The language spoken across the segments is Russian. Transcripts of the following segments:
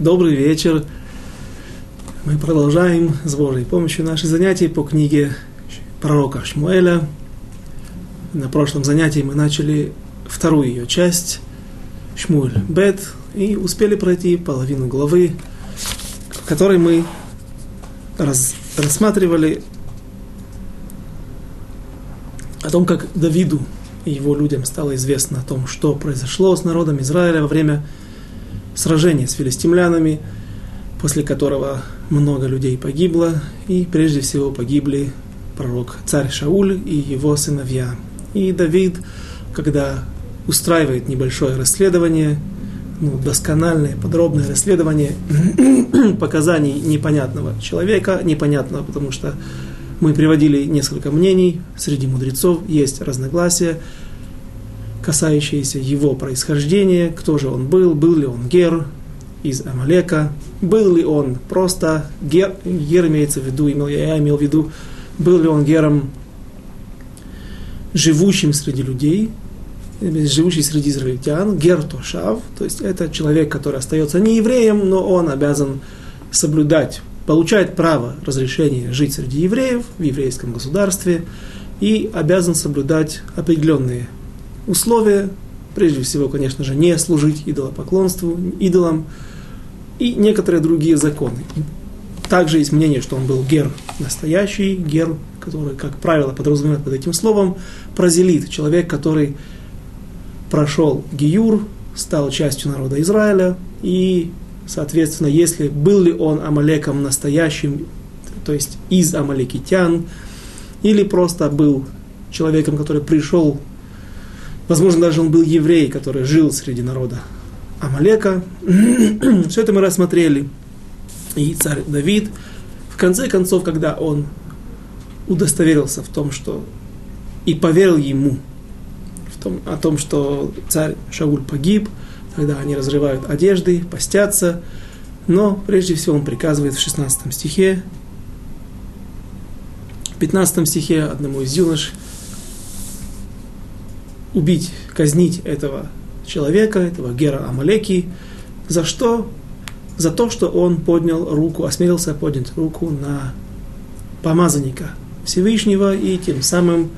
Добрый вечер. Мы продолжаем с Божьей помощью наши занятия по книге пророка Шмуэля. На прошлом занятии мы начали вторую ее часть, Шмуэль Бет, и успели пройти половину главы, в которой мы раз, рассматривали о том, как Давиду и его людям стало известно о том, что произошло с народом Израиля во время сражение с филистимлянами, после которого много людей погибло, и прежде всего погибли пророк царь Шауль и его сыновья. И Давид, когда устраивает небольшое расследование, ну, доскональное, подробное расследование показаний непонятного человека, непонятного, потому что мы приводили несколько мнений, среди мудрецов есть разногласия, касающиеся его происхождения, кто же он был, был ли он гер из Амалека, был ли он просто гер, гер имеется в виду, имел, я имел в виду, был ли он гером, живущим среди людей, живущий среди израильтян, гер Тошав, то есть это человек, который остается не евреем, но он обязан соблюдать, получает право разрешения жить среди евреев в еврейском государстве и обязан соблюдать определенные условия, прежде всего, конечно же, не служить идолопоклонству, идолам и некоторые другие законы. Также есть мнение, что он был гер настоящий, гер, который, как правило, подразумевает под этим словом, прозелит, человек, который прошел гиюр, стал частью народа Израиля, и, соответственно, если был ли он амалеком настоящим, то есть из амалекитян, или просто был человеком, который пришел Возможно, даже он был еврей, который жил среди народа Амалека. Все это мы рассмотрели. И царь Давид, в конце концов, когда он удостоверился в том, что и поверил ему в том, о том, что царь Шауль погиб, тогда они разрывают одежды, постятся, но прежде всего он приказывает в 16 стихе, в 15 стихе одному из юнош убить, казнить этого человека, этого Гера Амалеки. За что? За то, что он поднял руку, осмелился поднять руку на помазанника Всевышнего, и тем самым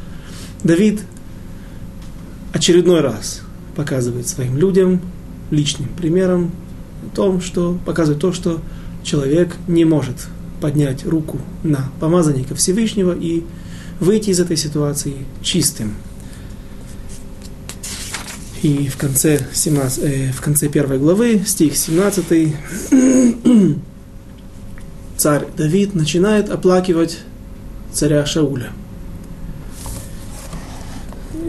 Давид очередной раз показывает своим людям, личным примером, о том, что показывает то, что человек не может поднять руку на помазанника Всевышнего и выйти из этой ситуации чистым. И в конце, 17, э, в конце первой главы, стих 17, царь Давид начинает оплакивать царя Шауля.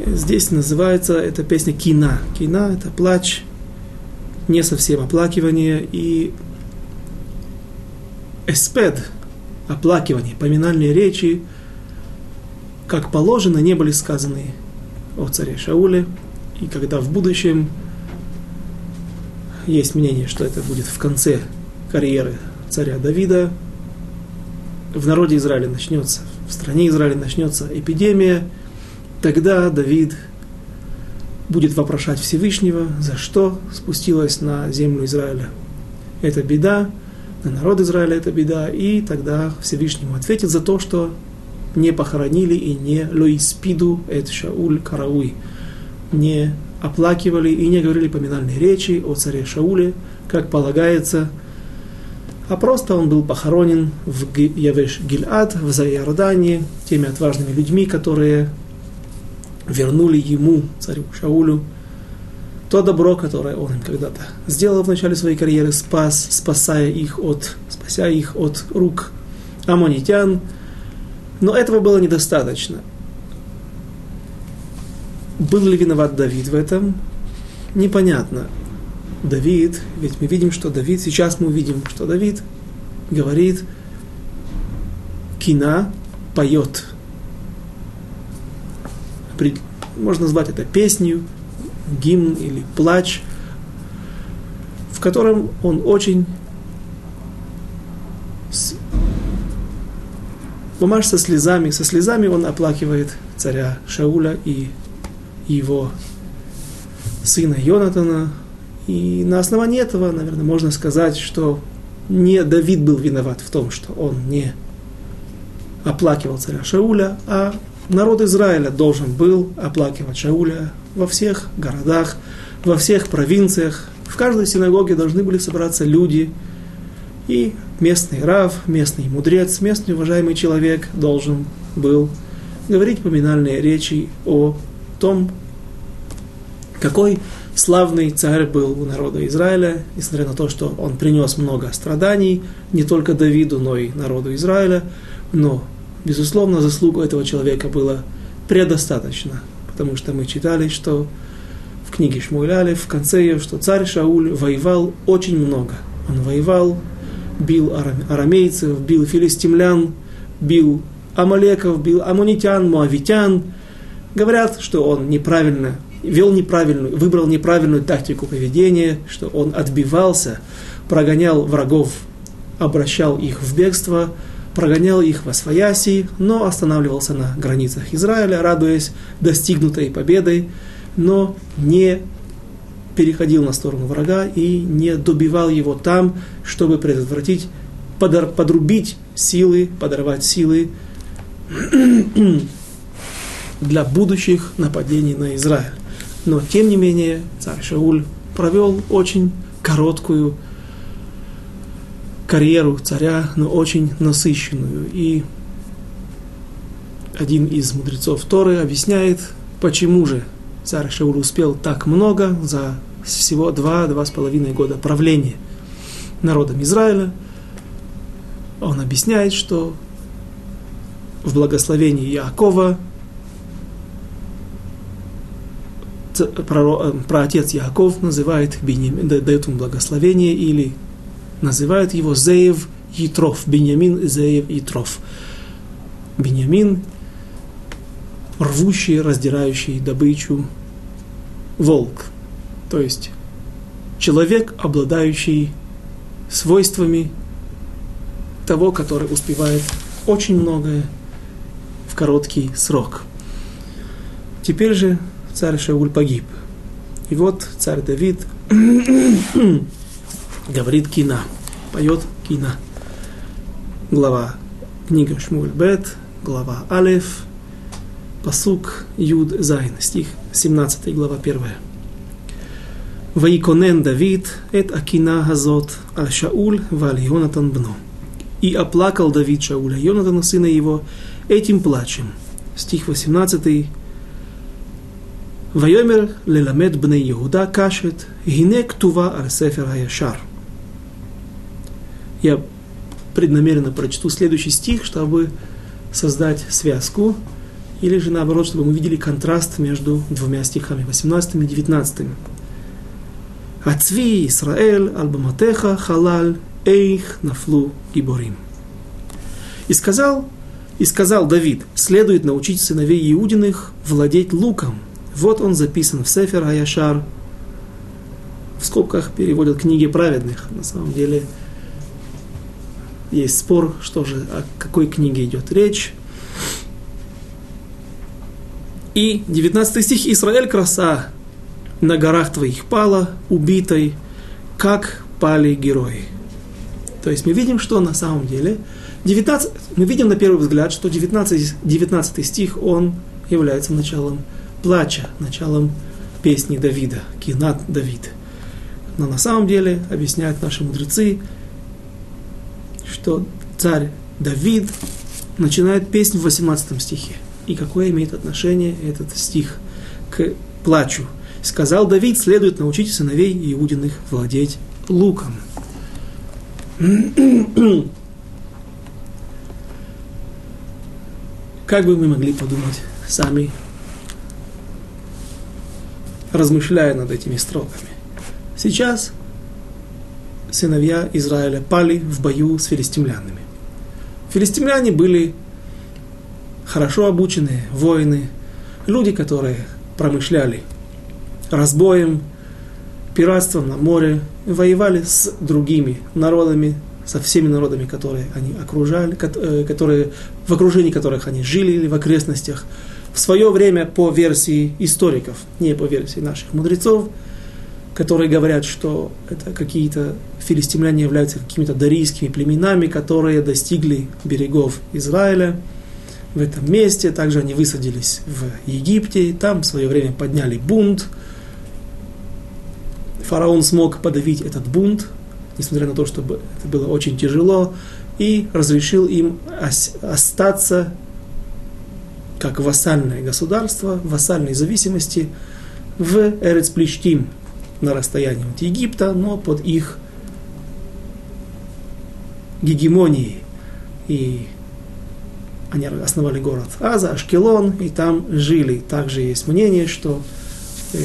Здесь называется эта песня кина. Кина – это плач, не совсем оплакивание. И эспед, оплакивание, поминальные речи, как положено, не были сказаны о царе Шауле – и когда в будущем есть мнение, что это будет в конце карьеры царя Давида, в народе Израиля начнется, в стране Израиля начнется эпидемия, тогда Давид будет вопрошать Всевышнего, за что спустилась на землю Израиля. Это беда, на народ Израиля это беда, и тогда Всевышнему ответит за то, что не похоронили и не лоиспиду эт шауль карауй, не оплакивали и не говорили поминальные речи о царе Шауле, как полагается, а просто он был похоронен в Явеш Гильад, в Зайордании, теми отважными людьми, которые вернули ему, царю Шаулю, то добро, которое он им когда-то сделал в начале своей карьеры, спас, спасая их от, спася их от рук амонитян. Но этого было недостаточно. Был ли виноват Давид в этом? Непонятно. Давид, ведь мы видим, что Давид, сейчас мы увидим, что Давид говорит, кина поет. Можно назвать это песнью, гимн или плач, в котором он очень Мамаш со слезами, со слезами он оплакивает царя Шауля и его сына Йонатана И на основании этого, наверное, можно сказать, что не Давид был виноват в том, что он не оплакивал царя Шауля, а народ Израиля должен был оплакивать Шауля во всех городах, во всех провинциях. В каждой синагоге должны были собраться люди, и местный рав, местный мудрец, местный уважаемый человек должен был говорить поминальные речи о том, какой славный царь был у народа Израиля, несмотря на то, что он принес много страданий не только Давиду, но и народу Израиля. Но, безусловно, заслугу этого человека было предостаточно, потому что мы читали, что в книге Шмуэляли в конце ее, что царь Шауль воевал очень много. Он воевал, бил арамейцев, бил филистимлян, бил амалеков, бил амунитян, муавитян. Говорят, что он неправильно вел неправильную, выбрал неправильную тактику поведения, что он отбивался, прогонял врагов, обращал их в бегство, прогонял их во свояси, но останавливался на границах Израиля, радуясь достигнутой победой, но не переходил на сторону врага и не добивал его там, чтобы предотвратить, подар, подрубить силы, подорвать силы для будущих нападений на Израиль. Но, тем не менее, царь Шауль провел очень короткую карьеру царя, но очень насыщенную. И один из мудрецов Торы объясняет, почему же царь Шауль успел так много за всего два-два с половиной года правления народом Израиля. Он объясняет, что в благословении Якова про, отец Яков называет Беньямин, дает ему благословение или называют его Зеев Итров, Беньямин Зеев Итров. Беньямин, рвущий, раздирающий добычу волк, то есть человек, обладающий свойствами того, который успевает очень многое в короткий срок. Теперь же царь Шауль погиб. И вот царь Давид говорит кина, поет кина. Глава книга Шмуль Бет, глава Алеф, посук Юд Зайн, стих 17 глава 1. Ваиконен Давид, эт Акина Газот, Аль Шауль, Валь Йонатан Бно. И оплакал Давид Шауля Йонатана, сына его, этим плачем. Стих 18 ויאמר ללמד בני יהודה קשת, הנה כתובה על ספר הישר. Я преднамеренно прочту следующий стих, чтобы создать связку, или же наоборот, чтобы мы видели контраст между двумя стихами, 18 и 19. Ацви Исраэль, Албаматеха, Халаль, Эйх, Нафлу, Гиборим. И сказал, и сказал Давид, следует научить сыновей Иудиных владеть луком, вот он записан в Сефер Аяшар. В скобках переводят книги праведных. На самом деле есть спор, что же, о какой книге идет речь. И 19 стих. Израиль краса на горах твоих пала, убитой, как пали герои. То есть мы видим, что на самом деле 19, мы видим на первый взгляд, что 19, 19 стих, он является началом плача, началом песни Давида, кинат Давид. Но на самом деле, объясняют наши мудрецы, что царь Давид начинает песню в 18 стихе. И какое имеет отношение этот стих к плачу? Сказал Давид, следует научить сыновей Иудиных владеть луком. Как бы мы могли подумать сами размышляя над этими строками. Сейчас сыновья Израиля пали в бою с филистимлянами. Филистимляне были хорошо обученные воины, люди, которые промышляли разбоем, пиратством на море, воевали с другими народами, со всеми народами, которые они окружали, э, которые, в окружении которых они жили или в окрестностях в свое время по версии историков, не по версии наших мудрецов, которые говорят, что это какие-то филистимляне являются какими-то дарийскими племенами, которые достигли берегов Израиля в этом месте. Также они высадились в Египте, там в свое время подняли бунт. Фараон смог подавить этот бунт, несмотря на то, что это было очень тяжело, и разрешил им остаться как вассальное государство, вассальной зависимости в Эрецплештим на расстоянии от Египта, но под их гегемонией. И они основали город Аза, Ашкелон, и там жили. Также есть мнение, что э,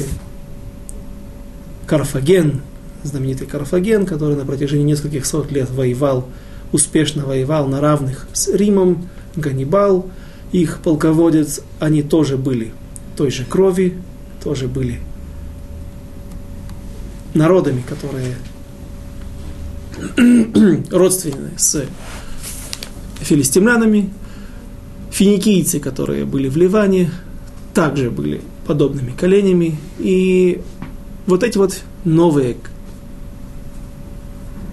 Карфаген, знаменитый Карфаген, который на протяжении нескольких сот лет воевал, успешно воевал на равных с Римом, Ганнибал, их полководец, они тоже были той же крови, тоже были народами, которые родственны с филистимлянами, финикийцы, которые были в Ливане, также были подобными коленями. И вот эти вот новые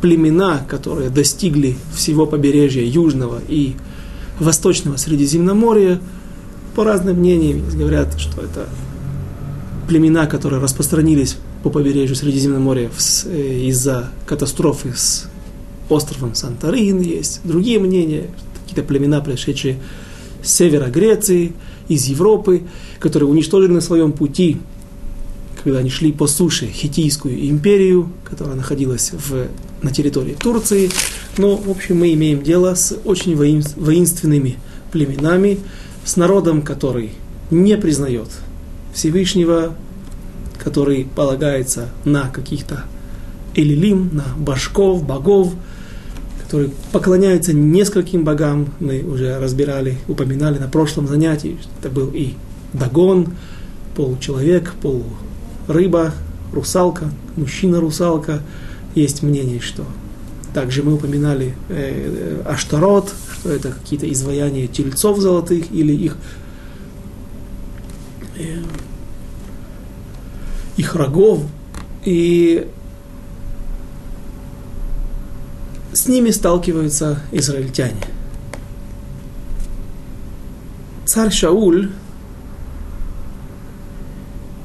племена, которые достигли всего побережья Южного и Восточного Средиземноморья, по разным мнениям говорят, что это племена, которые распространились по побережью Средиземноморья э, из-за катастрофы с островом Санторин, есть другие мнения, какие-то племена, пришедшие с севера Греции, из Европы, которые уничтожили на своем пути, когда они шли по суше, Хитийскую империю, которая находилась в, на территории Турции. Но, в общем, мы имеем дело с очень воинственными племенами, с народом, который не признает Всевышнего, который полагается на каких-то элилим, на башков, богов, который поклоняется нескольким богам. Мы уже разбирали, упоминали на прошлом занятии, это был и Дагон, получеловек, полурыба, русалка, мужчина-русалка. Есть мнение, что также мы упоминали э, э, Аштарот, что это какие-то изваяния тельцов золотых или их э, их рогов, и с ними сталкиваются израильтяне. Царь Шауль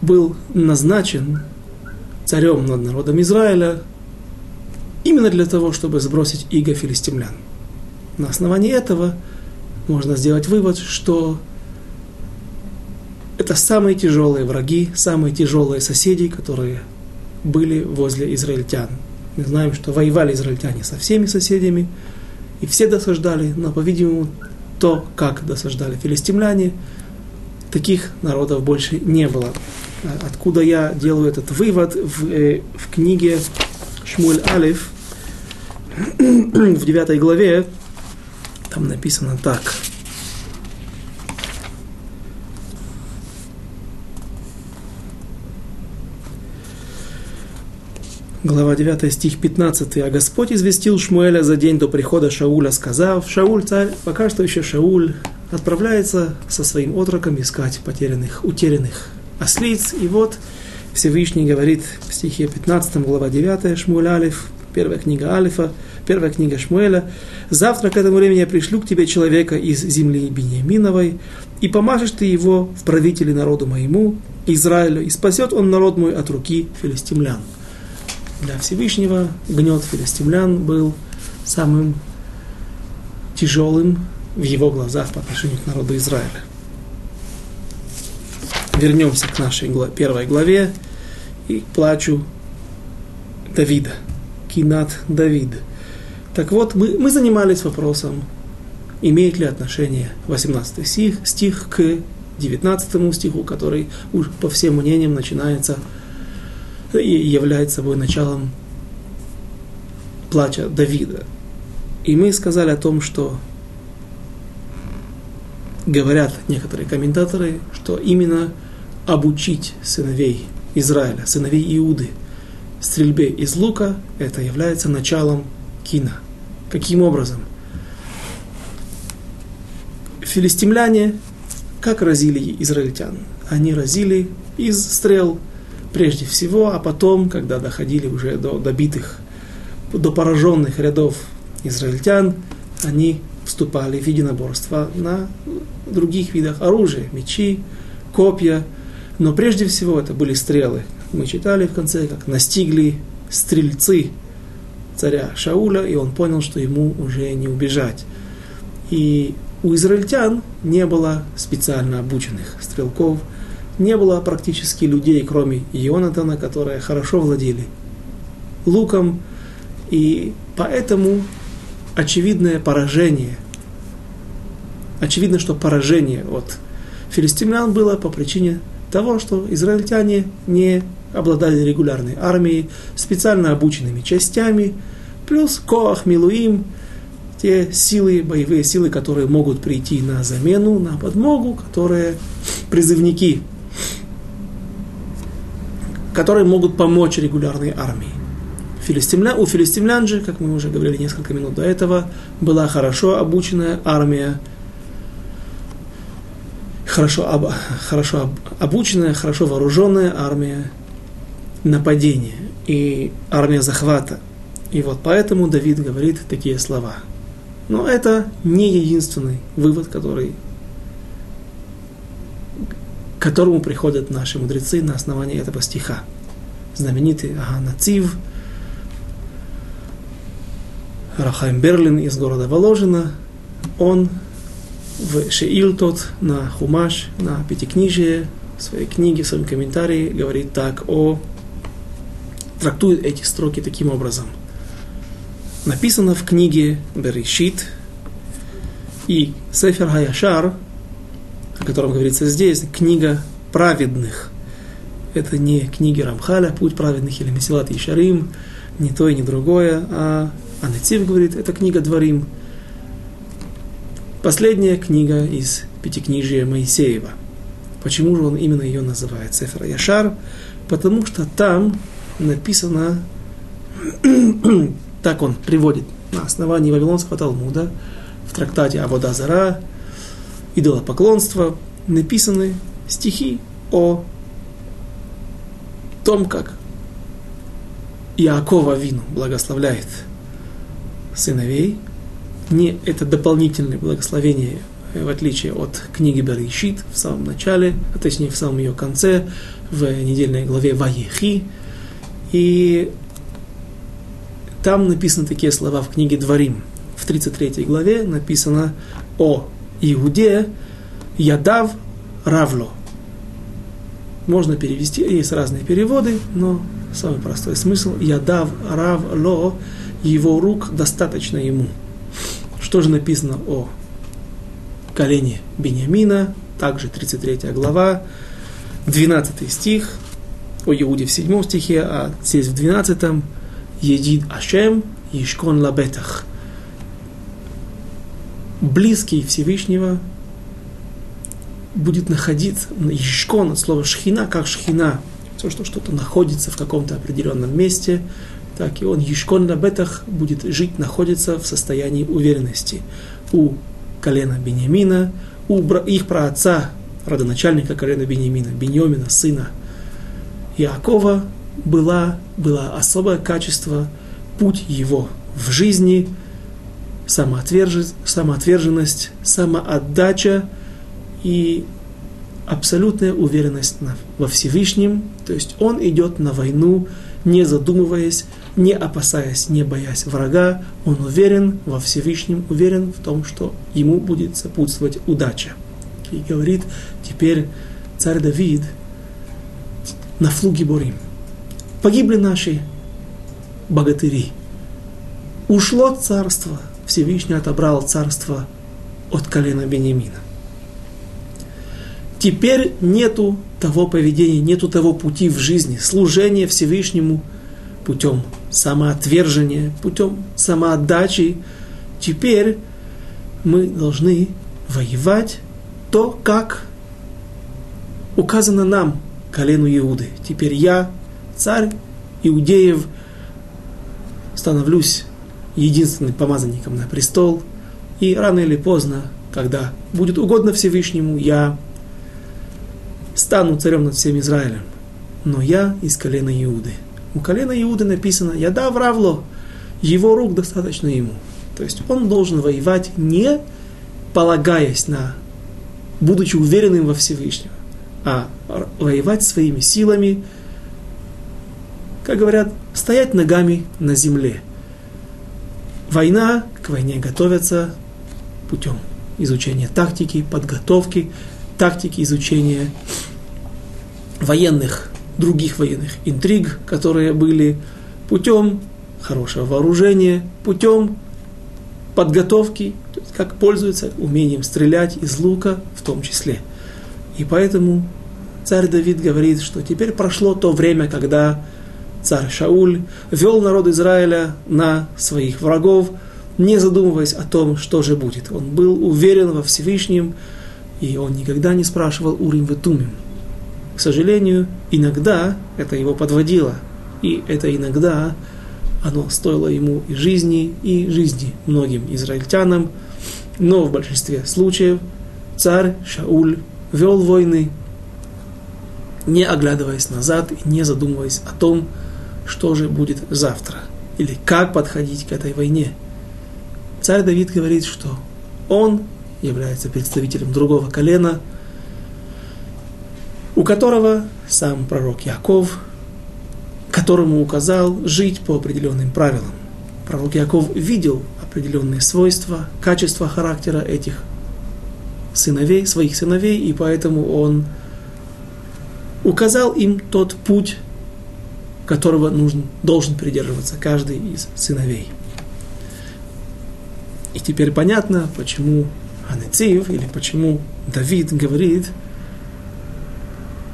был назначен царем над народом Израиля именно для того, чтобы сбросить иго филистимлян. На основании этого можно сделать вывод, что это самые тяжелые враги, самые тяжелые соседи, которые были возле израильтян. Мы знаем, что воевали израильтяне со всеми соседями, и все досаждали, но, по-видимому, то, как досаждали филистимляне, таких народов больше не было. Откуда я делаю этот вывод в, э, в книге Шмуль Алиф, в девятой главе, там написано так – Глава 9, стих 15. «А Господь известил Шмуэля за день до прихода Шауля, сказав, «Шауль, царь, пока что еще Шауль отправляется со своим отроком искать потерянных, утерянных ослиц». И вот Всевышний говорит в стихе 15, глава 9, Шмуэль Алиф, первая книга Алифа, первая книга Шмуэля. «Завтра к этому времени я пришлю к тебе человека из земли Бениаминовой, и помажешь ты его в правители народу моему, Израилю, и спасет он народ мой от руки филистимлян» для Всевышнего гнет филистимлян был самым тяжелым в его глазах по отношению к народу Израиля. Вернемся к нашей первой главе и к плачу Давида. Кинат Давид. Так вот, мы, мы занимались вопросом, имеет ли отношение 18 стих, стих к 19 стиху, который уж по всем мнениям начинается и является собой началом плача Давида. И мы сказали о том, что говорят некоторые комментаторы, что именно обучить сыновей Израиля, сыновей Иуды, стрельбе из лука, это является началом кина. Каким образом? Филистимляне как разили израильтян? Они разили из стрел прежде всего, а потом, когда доходили уже до добитых, до пораженных рядов израильтян, они вступали в единоборство на других видах оружия, мечи, копья, но прежде всего это были стрелы. Мы читали в конце, как настигли стрельцы царя Шауля, и он понял, что ему уже не убежать. И у израильтян не было специально обученных стрелков, не было практически людей, кроме Ионатана, которые хорошо владели луком, и поэтому очевидное поражение, очевидно, что поражение от филистимлян было по причине того, что израильтяне не обладали регулярной армией, специально обученными частями, плюс Коах Милуим, те силы, боевые силы, которые могут прийти на замену, на подмогу, которые призывники, которые могут помочь регулярной армии. Филистимля, у филистимлян же, как мы уже говорили несколько минут до этого, была хорошо обученная армия, хорошо, об, хорошо обученная, хорошо вооруженная армия нападения и армия захвата. И вот поэтому Давид говорит такие слова. Но это не единственный вывод, который, к которому приходят наши мудрецы на основании этого стиха. Знаменитый Аганацив, Рахайм Берлин из города Воложина, он в Шеилтот на Хумаш, на Пятикнижие, в своей книге, в своем комментарии говорит так о... трактует эти строки таким образом. Написано в книге Берешит и Сефер Хаяшар, о котором говорится здесь, книга праведных. Это не книги Рамхаля, Путь праведных или Месилат Ишарим, не то и не другое, а Анатив говорит, это книга Дворим, Последняя книга из Пятикнижия Моисеева. Почему же он именно ее называет Сефер Яшар? Потому что там написано, так он приводит на основании Вавилонского Талмуда, в трактате Авода Зара, идолопоклонство, написаны стихи о том, как Иакова Вину благословляет сыновей, не это дополнительное благословение, э, в отличие от книги Берешит в самом начале, а точнее в самом ее конце, в недельной главе Ваехи. И там написаны такие слова в книге Дворим. В 33 главе написано о Иуде Ядав Равло. Можно перевести, есть разные переводы, но самый простой смысл Ядав Равло, его рук достаточно ему – что же написано о колене Бениамина, также 33 глава, 12 стих, о Иуде в 7 стихе, а здесь в 12 Едид Ашем, Ешкон Лабетах. Близкий Всевышнего будет находиться, Ешкон от слова шхина, как шхина, все, что что-то находится в каком-то определенном месте, так и он Ешкон на бетах будет жить, находится в состоянии уверенности. У колена Бениамина, у их праотца, родоначальника колена Бениамина, Беньомина, сына Иакова, была, было особое качество, путь его в жизни, самоотверженность, самоотдача и абсолютная уверенность во Всевышнем. То есть он идет на войну, не задумываясь, не опасаясь, не боясь врага, он уверен во Всевышнем, уверен в том, что ему будет сопутствовать удача. И говорит теперь царь Давид на флуге Борим. Погибли наши богатыри. Ушло царство, Всевышний отобрал царство от колена Бениамина. Теперь нету того поведения, нету того пути в жизни, служения Всевышнему путем самоотвержения, путем самоотдачи. Теперь мы должны воевать то, как указано нам, колену Иуды. Теперь я, царь Иудеев, становлюсь единственным помазанником на престол, и рано или поздно, когда будет угодно Всевышнему, я стану царем над всем Израилем. но я из колена Иуды. У колена Иуды написано «Яда вравло», его рук достаточно ему. То есть он должен воевать не полагаясь на, будучи уверенным во Всевышнем, а воевать своими силами, как говорят, стоять ногами на земле. Война, к войне готовятся путем изучения тактики, подготовки, тактики изучения военных, других военных интриг, которые были путем хорошего вооружения, путем подготовки, как пользуются умением стрелять из лука в том числе. И поэтому царь Давид говорит, что теперь прошло то время, когда царь Шауль вел народ Израиля на своих врагов, не задумываясь о том, что же будет. Он был уверен во Всевышнем, и он никогда не спрашивал Урим Ветумим. К сожалению, иногда это его подводило, и это иногда оно стоило ему и жизни, и жизни многим израильтянам, но в большинстве случаев царь Шауль вел войны, не оглядываясь назад и не задумываясь о том, что же будет завтра, или как подходить к этой войне. Царь Давид говорит, что он является представителем другого колена, у которого сам пророк Яков, которому указал жить по определенным правилам. Пророк Яков видел определенные свойства, качества характера этих сыновей, своих сыновей, и поэтому он указал им тот путь, которого нужен, должен придерживаться каждый из сыновей. И теперь понятно, почему Анецив, или почему Давид говорит,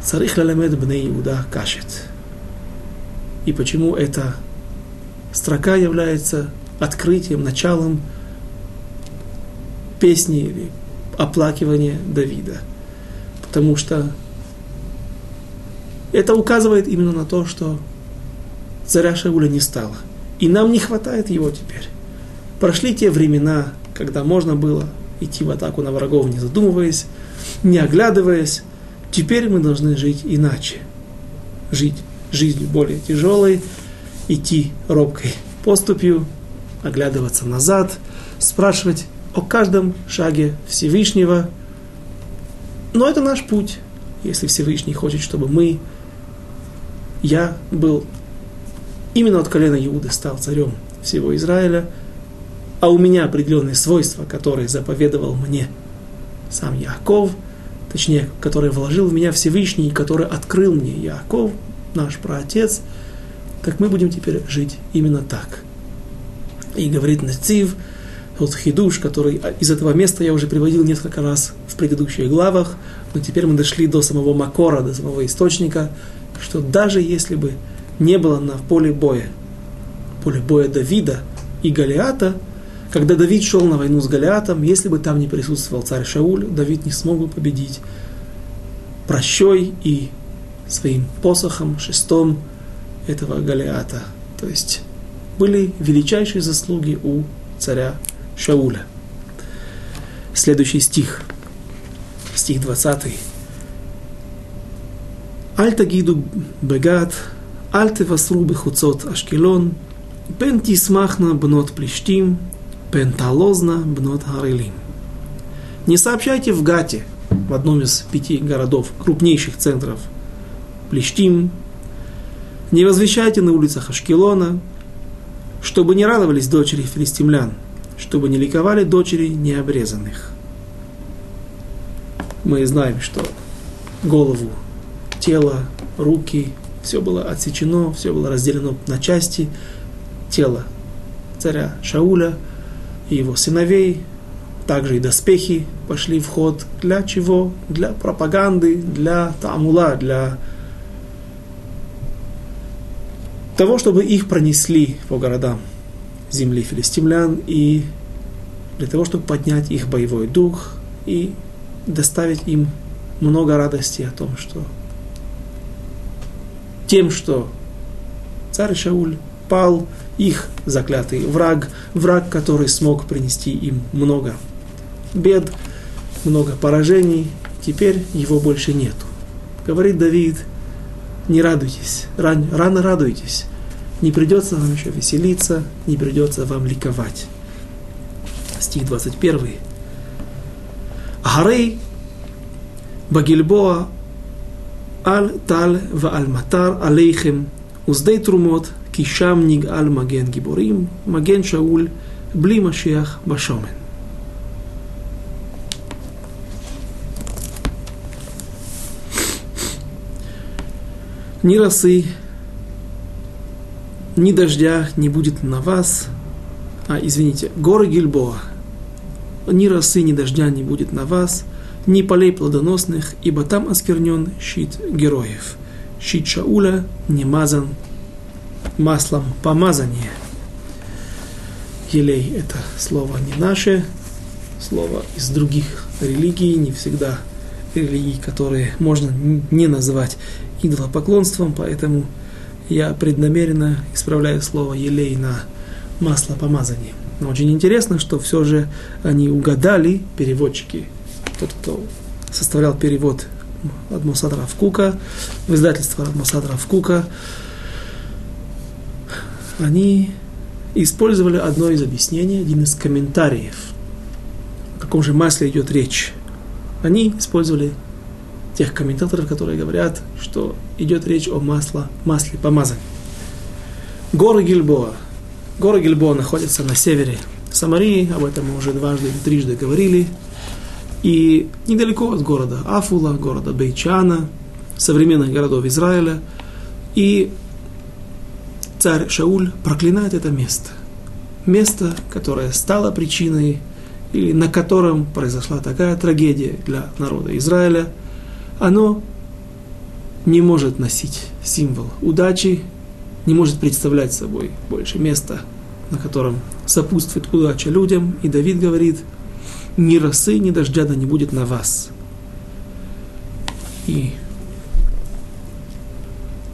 «Царих лаламед бней Иуда кашет». И почему эта строка является открытием, началом песни или оплакивания Давида. Потому что это указывает именно на то, что царя Шауля не стало. И нам не хватает его теперь. Прошли те времена, когда можно было идти в атаку на врагов, не задумываясь, не оглядываясь. Теперь мы должны жить иначе. Жить жизнью более тяжелой, идти робкой поступью, оглядываться назад, спрашивать о каждом шаге Всевышнего. Но это наш путь. Если Всевышний хочет, чтобы мы, я был именно от колена Иуды стал царем всего Израиля, а у меня определенные свойства, которые заповедовал мне сам Яков, точнее, который вложил в меня Всевышний, который открыл мне Яков, наш праотец, так мы будем теперь жить именно так. И говорит Нацив, тот хидуш, который из этого места я уже приводил несколько раз в предыдущих главах, но теперь мы дошли до самого Макора, до самого источника, что даже если бы не было на поле боя, поле боя Давида и Галиата, когда Давид шел на войну с Голиатом, если бы там не присутствовал царь Шауль, Давид не смог бы победить прощой и своим посохом, шестом этого Голиата. То есть были величайшие заслуги у царя Шауля. Следующий стих, стих 20. Альтагиду бегат, альте васрубы хуцот ашкелон, пен тисмахна бнот плештим, Пенталозна Бнот Харилим. Не сообщайте в Гате, в одном из пяти городов, крупнейших центров Плештим. Не возвещайте на улицах Ашкелона, чтобы не радовались дочери филистимлян, чтобы не ликовали дочери необрезанных. Мы знаем, что голову, тело, руки, все было отсечено, все было разделено на части. тела царя Шауля – и его сыновей, также и доспехи пошли в ход. Для чего? Для пропаганды, для тамула, для того, чтобы их пронесли по городам земли филистимлян и для того, чтобы поднять их боевой дух и доставить им много радости о том, что тем, что царь Шауль пал, их заклятый враг, враг, который смог принести им много бед, много поражений, теперь его больше нету. Говорит Давид, не радуйтесь, ран, рано радуйтесь. Не придется вам еще веселиться, не придется вам ликовать. Стих 21. Гарей Багильбоа Аль Тал ва Аль Матар Алейхем Уздей Трумот Кишам Аль Маген Гиборим Маген Шауль Бли Машиах Башомен. Ни росы, ни дождя не будет на вас, а, извините, горы Гильбоа, ни росы, ни дождя не будет на вас, ни полей плодоносных, ибо там осквернен щит героев. Щит Шауля не мазан маслом помазания. Елей – это слово не наше, слово из других религий, не всегда религий, которые можно не называть идолопоклонством, поэтому я преднамеренно исправляю слово «елей» на масло помазание. Но очень интересно, что все же они угадали, переводчики, тот, кто составлял перевод от Мусада Равкука, в издательство Мусада Равкука, они использовали одно из объяснений, один из комментариев, о каком же масле идет речь. Они использовали тех комментаторов, которые говорят, что идет речь о масле, масле помазания. Горы Гильбоа. Горы Гильбоа находятся на севере Самарии, об этом мы уже дважды или трижды говорили. И недалеко от города Афула, города Бейчана, современных городов Израиля. И царь Шауль проклинает это место. Место, которое стало причиной, или на котором произошла такая трагедия для народа Израиля – оно не может носить символ удачи, не может представлять собой больше место, на котором сопутствует удача людям. И Давид говорит, ни росы, ни дождя да не будет на вас. И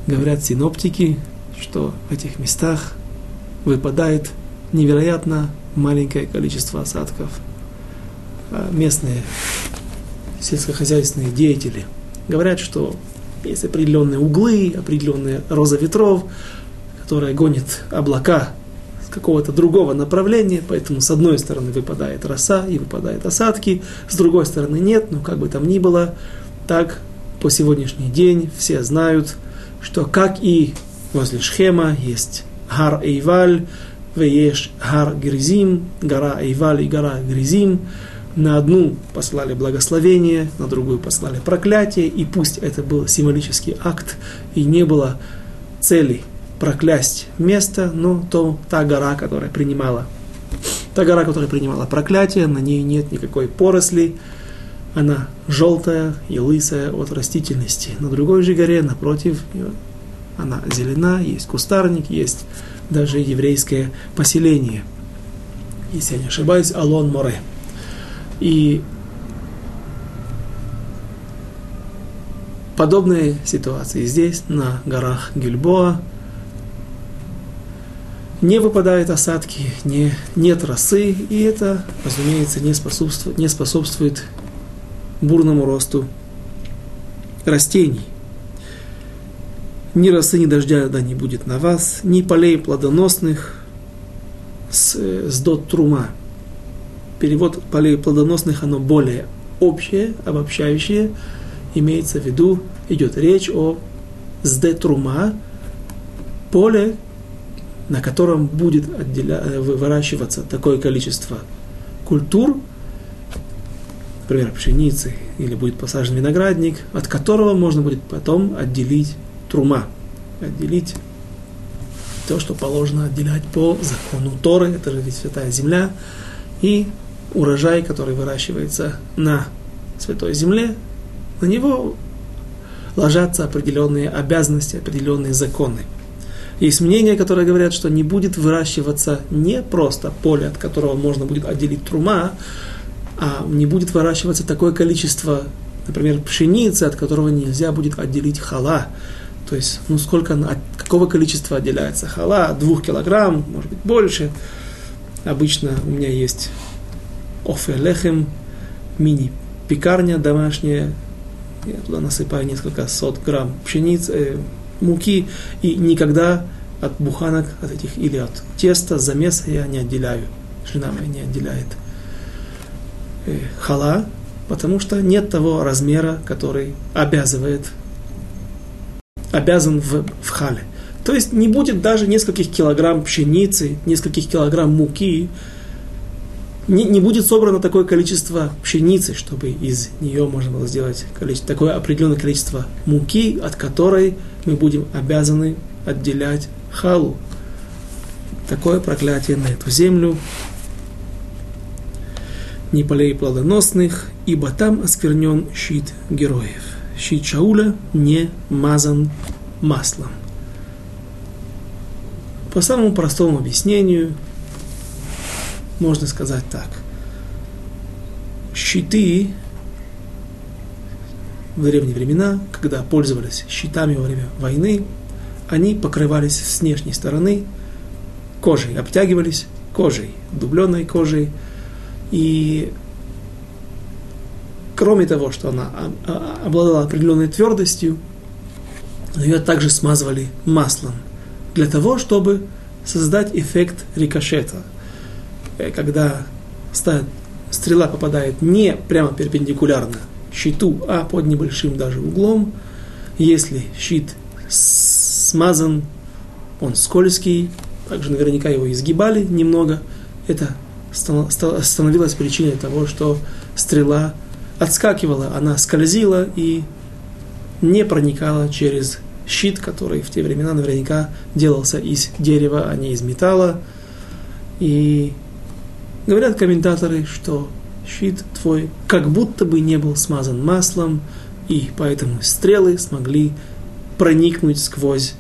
говорят синоптики, что в этих местах выпадает невероятно маленькое количество осадков. А местные сельскохозяйственные деятели – говорят, что есть определенные углы, определенные роза ветров, которая гонит облака с какого-то другого направления, поэтому с одной стороны выпадает роса и выпадают осадки, с другой стороны нет, но как бы там ни было, так по сегодняшний день все знают, что как и возле Шхема есть Гар Эйваль, Вееш Гар Гризим, гора Эйваль и гора Гризим, на одну послали благословение, на другую послали проклятие, и пусть это был символический акт, и не было цели проклясть место, но то та гора, которая принимала, та гора, которая принимала проклятие, на ней нет никакой поросли, она желтая и лысая от растительности. На другой же горе, напротив, она зелена, есть кустарник, есть даже еврейское поселение. Если я не ошибаюсь, Алон Море. И подобные ситуации здесь, на горах Гильбоа, не выпадают осадки, не, нет росы, и это, разумеется, не способствует, не способствует бурному росту растений. Ни росы, ни дождя да не будет на вас, ни полей плодоносных с, с дот трума – перевод полей плодоносных, оно более общее, обобщающее. Имеется в виду, идет речь о сде трума, поле, на котором будет отделя... выращиваться такое количество культур, например, пшеницы, или будет посажен виноградник, от которого можно будет потом отделить трума, отделить то, что положено отделять по закону Торы, это же ведь святая земля, и урожай, который выращивается на Святой Земле, на него ложатся определенные обязанности, определенные законы. Есть мнения, которые говорят, что не будет выращиваться не просто поле, от которого можно будет отделить трума, а не будет выращиваться такое количество, например, пшеницы, от которого нельзя будет отделить хала. То есть, ну сколько, от какого количества отделяется хала? Двух килограмм, может быть, больше. Обычно у меня есть офелехем, мини-пекарня домашняя, я туда насыпаю несколько сот грамм пшеницы, э, муки, и никогда от буханок, от этих, или от теста, замеса я не отделяю. Жена моя не отделяет э, хала, потому что нет того размера, который обязывает, обязан в, в хале. То есть не будет даже нескольких килограмм пшеницы, нескольких килограмм муки, не, не будет собрано такое количество пшеницы, чтобы из нее можно было сделать количество, такое определенное количество муки, от которой мы будем обязаны отделять халу. Такое проклятие на эту землю. Не полей плодоносных, ибо там осквернен щит героев. Щит Шауля не мазан маслом. По самому простому объяснению, можно сказать так. Щиты в древние времена, когда пользовались щитами во время войны, они покрывались с внешней стороны кожей, обтягивались кожей, дубленной кожей. И кроме того, что она обладала определенной твердостью, ее также смазывали маслом для того, чтобы создать эффект рикошета. Э, когда стрела попадает не прямо перпендикулярно щиту, а под небольшим даже углом, если щит смазан, он скользкий, также наверняка его изгибали немного, это становилось причиной того, что стрела отскакивала, она скользила и не проникала через щит, который в те времена наверняка делался из дерева, а не из металла. И говорят комментаторы, что щит твой как будто бы не был смазан маслом, и поэтому стрелы смогли проникнуть сквозь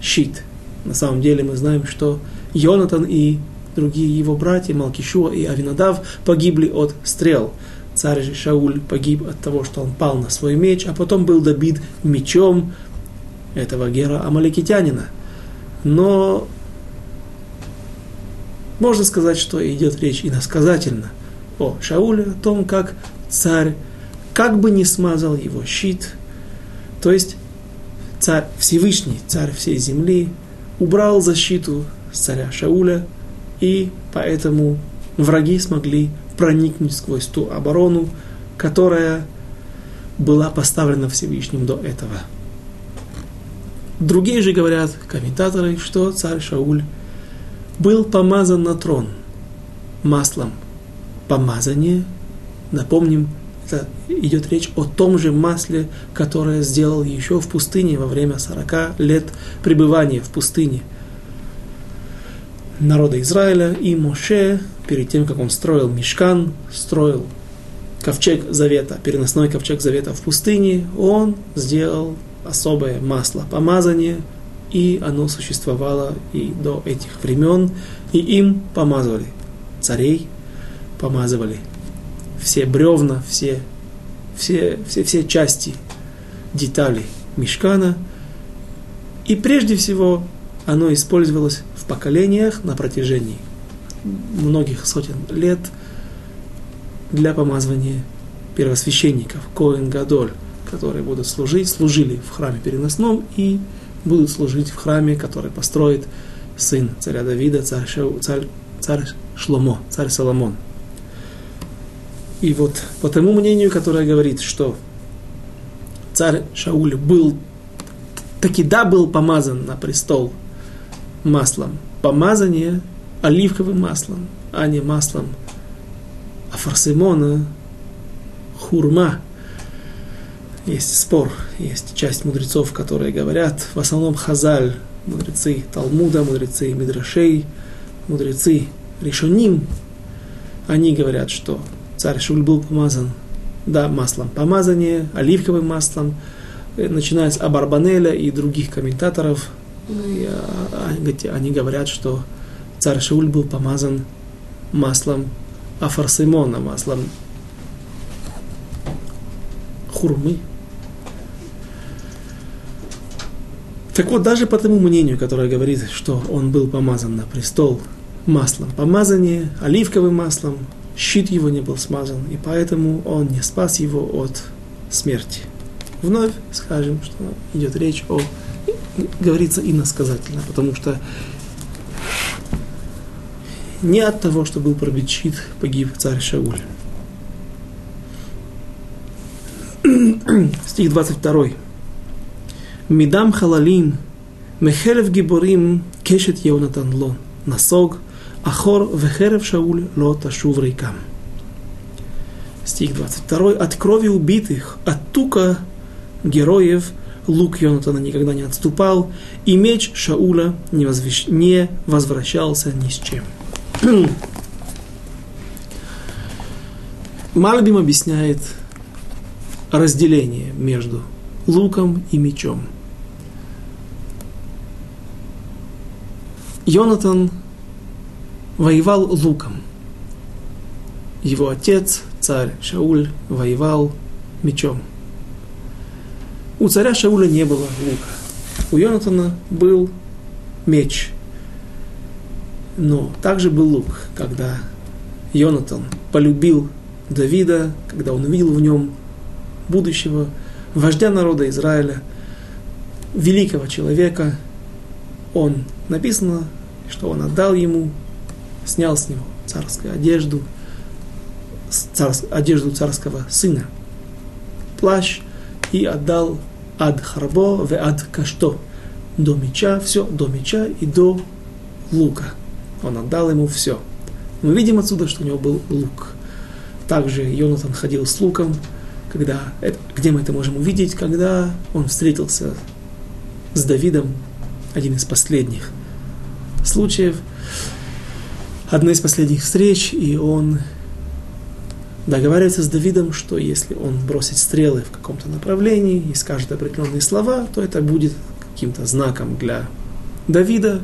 щит. На самом деле мы знаем, что Йонатан и другие его братья, Малкишуа и Авинадав, погибли от стрел. Царь Шауль погиб от того, что он пал на свой меч, а потом был добит мечом, этого Гера Амаликитянина. Но можно сказать, что идет речь иносказательно о Шауле, о том, как царь как бы не смазал его щит, то есть царь Всевышний, царь всей земли, убрал защиту царя Шауля, и поэтому враги смогли проникнуть сквозь ту оборону, которая была поставлена Всевышним до этого. Другие же говорят, комментаторы, что царь Шауль был помазан на трон маслом. Помазание, напомним, это идет речь о том же масле, которое сделал еще в пустыне во время 40 лет пребывания в пустыне народа Израиля. И Моше, перед тем, как он строил мешкан, строил ковчег завета, переносной ковчег завета в пустыне, он сделал особое масло помазание, и оно существовало и до этих времен, и им помазывали царей, помазывали все бревна, все, все, все, все части, детали мешкана, и прежде всего оно использовалось в поколениях на протяжении многих сотен лет для помазывания первосвященников, Коэн Гадоль, которые будут служить, служили в храме переносном и будут служить в храме, который построит сын царя Давида, царь, Шау, царь, царь Шломо, царь Соломон. И вот по тому мнению, которое говорит, что царь Шауль был, таки да, был помазан на престол маслом. Помазание оливковым маслом, а не маслом афарсимона, хурма – есть спор, есть часть мудрецов, которые говорят, в основном Хазаль, мудрецы Талмуда, мудрецы Мидрашей, мудрецы Решоним, они говорят, что царь Шуль был помазан, да, маслом помазания, оливковым маслом, э, начиная с Абарбанеля и других комментаторов, а, они говорят, что царь Шауль был помазан маслом Афарсимона, маслом хурмы, Так вот, даже по тому мнению, которое говорит, что он был помазан на престол маслом помазание, оливковым маслом, щит его не был смазан, и поэтому он не спас его от смерти. Вновь скажем, что идет речь о... Говорится иносказательно, потому что не от того, что был пробит погиб царь Шауль. Стих 22. Мидам халалим, мехерев гиборим, кешет Йонатан ло, насог, ахор вехерев Шауль ло ташув рейкам. Стих 22. От крови убитых, от тука героев лук Йонатана никогда не отступал, и меч Шауля не, возвещ... не возвращался ни с чем. Мальбим объясняет разделение между луком и мечом. Йонатан воевал луком. Его отец, царь Шауль, воевал мечом. У царя Шауля не было лука. У Йонатана был меч. Но также был лук, когда Йонатан полюбил Давида, когда он увидел в нем будущего вождя народа Израиля, великого человека, он написано, что он отдал ему, снял с него царскую одежду, царс, одежду царского сына, плащ и отдал ад харбо в ад кашто, до меча, все, до меча и до лука. Он отдал ему все. Мы видим отсюда, что у него был лук. Также Йонатан ходил с луком, когда, где мы это можем увидеть, когда он встретился с Давидом, один из последних случаев, одна из последних встреч, и он договаривается с Давидом, что если он бросит стрелы в каком-то направлении и скажет определенные слова, то это будет каким-то знаком для Давида,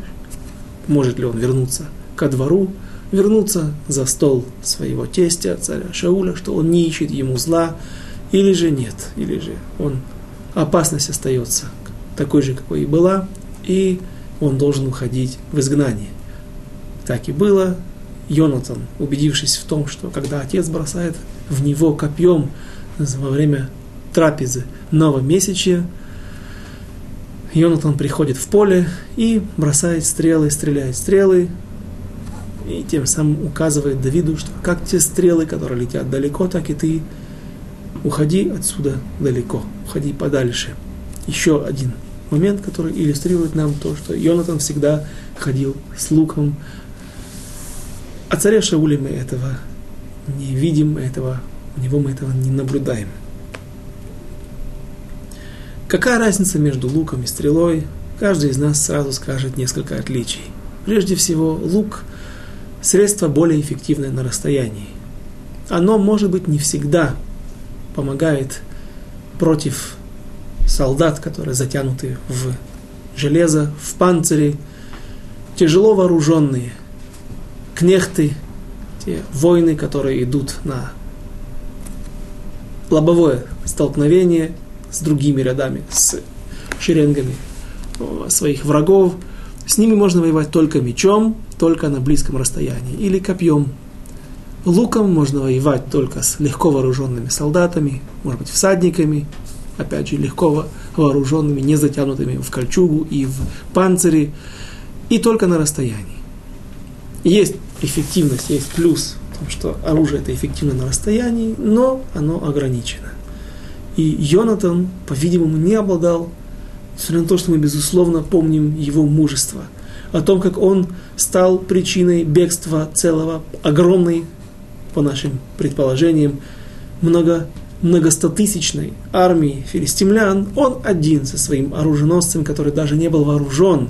может ли он вернуться ко двору, вернуться за стол своего тестя, царя Шауля, что он не ищет ему зла, или же нет, или же он, опасность остается такой же, какой и была, и он должен уходить в изгнание. Так и было. Йонатан, убедившись в том, что когда отец бросает в него копьем во время трапезы новомесячья, Йонатан приходит в поле и бросает стрелы, стреляет стрелы, и тем самым указывает Давиду, что как те стрелы, которые летят далеко, так и ты уходи отсюда далеко, уходи подальше. Еще один момент, который иллюстрирует нам то, что Йонатан всегда ходил с луком. А царя Шауля мы этого не видим, этого, у него мы этого не наблюдаем. Какая разница между луком и стрелой? Каждый из нас сразу скажет несколько отличий. Прежде всего, лук – средство более эффективное на расстоянии. Оно, может быть, не всегда помогает против солдат, которые затянуты в железо, в панцире, тяжело вооруженные, кнехты, те воины, которые идут на лобовое столкновение с другими рядами, с шеренгами своих врагов. С ними можно воевать только мечом, только на близком расстоянии, или копьем, Луком можно воевать только с легко вооруженными солдатами, может быть, всадниками, опять же, легко вооруженными, не затянутыми в кольчугу и в панцире, и только на расстоянии. Есть эффективность, есть плюс в том, что оружие это эффективно на расстоянии, но оно ограничено. И Йонатан, по-видимому, не обладал, несмотря на то, что мы, безусловно, помним его мужество, о том, как он стал причиной бегства целого огромной по нашим предположениям, много, многостотысячной армии филистимлян, он один со своим оруженосцем, который даже не был вооружен,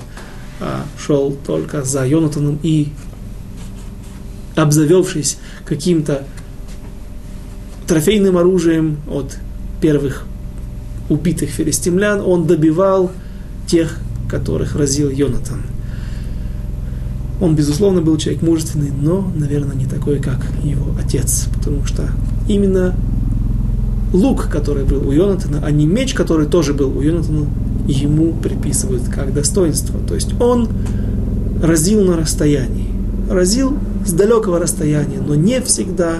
а шел только за Йонатаном и, обзавевшись каким-то трофейным оружием от первых убитых филистимлян, он добивал тех, которых разил Йонатан. Он, безусловно, был человек мужественный, но, наверное, не такой, как его отец, потому что именно лук, который был у Йонатана, а не меч, который тоже был у Йонатана, ему приписывают как достоинство. То есть он разил на расстоянии, разил с далекого расстояния, но не всегда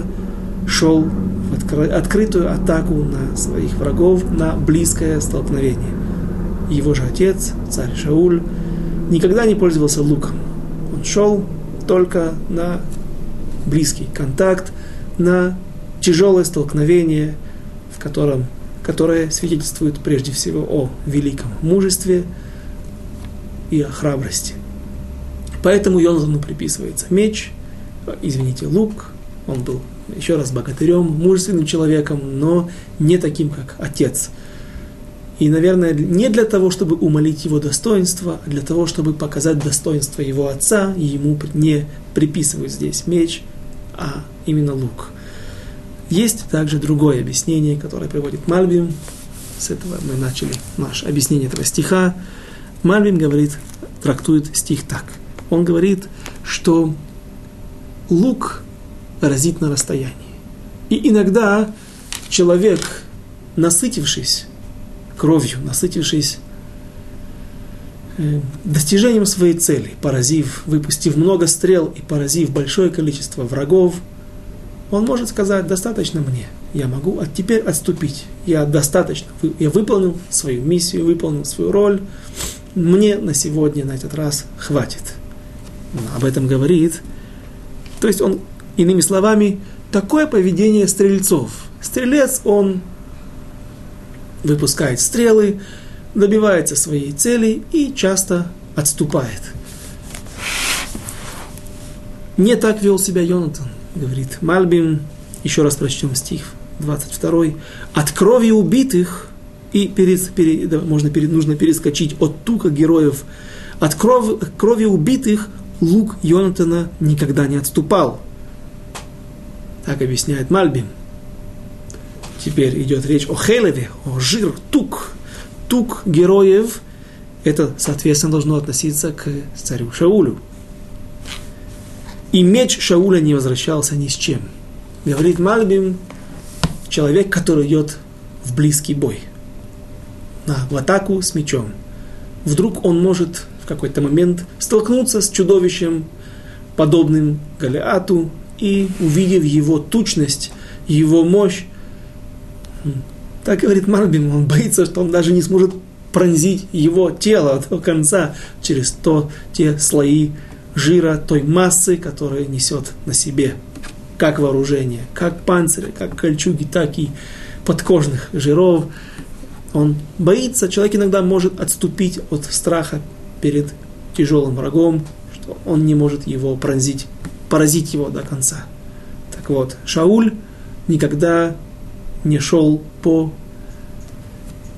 шел в открытую атаку на своих врагов, на близкое столкновение. Его же отец, царь Шауль, никогда не пользовался луком. Он шел только на близкий контакт, на тяжелое столкновение, в котором, которое свидетельствует прежде всего о великом мужестве и о храбрости. Поэтому Йонатану приписывается меч, извините, лук. Он был, еще раз, богатырем, мужественным человеком, но не таким, как отец. И, наверное, не для того, чтобы умолить его достоинство, а для того, чтобы показать достоинство его отца, и ему не приписывают здесь меч, а именно лук. Есть также другое объяснение, которое приводит Мальбим. С этого мы начали наше объяснение этого стиха. Мальбим говорит, трактует стих так. Он говорит, что лук разит на расстоянии. И иногда человек, насытившись кровью, насытившись э, достижением своей цели, поразив, выпустив много стрел и поразив большое количество врагов, он может сказать, достаточно мне, я могу от теперь отступить, я достаточно, я выполнил свою миссию, выполнил свою роль, мне на сегодня, на этот раз хватит. Об этом говорит. То есть он, иными словами, такое поведение стрельцов. Стрелец, он выпускает стрелы, добивается своей цели и часто отступает. Не так вел себя Йонатан, говорит Мальбим. Еще раз прочтем стих 22. От крови убитых и перед, перед, можно, перед, нужно перескочить от тука героев. От кров, крови убитых лук Йонатана никогда не отступал. Так объясняет Мальбим. Теперь идет речь о Хелеве, о жир, тук. Тук героев, это, соответственно, должно относиться к царю Шаулю. И меч Шауля не возвращался ни с чем. Говорит Мальбим, человек, который идет в близкий бой – на, в атаку с мечом. Вдруг он может какой-то момент столкнуться с чудовищем, подобным Галиату, и увидев его тучность, его мощь, так говорит Марбим, он боится, что он даже не сможет пронзить его тело до конца через то, те слои жира, той массы, которая несет на себе как вооружение, как панцири, как кольчуги, так и подкожных жиров. Он боится, человек иногда может отступить от страха перед тяжелым врагом, что он не может его пронзить, поразить его до конца. Так вот, Шауль никогда не шел по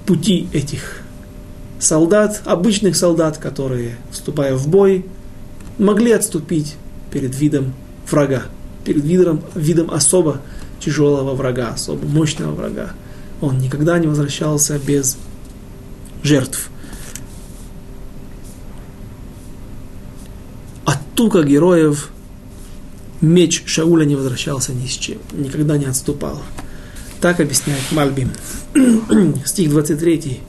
пути этих солдат, обычных солдат, которые, вступая в бой, могли отступить перед видом врага, перед видом, видом особо тяжелого врага, особо мощного врага он никогда не возвращался без жертв. От тука героев, меч Шауля не возвращался ни с чем, никогда не отступал. Так объясняет Мальбим. Стих 23.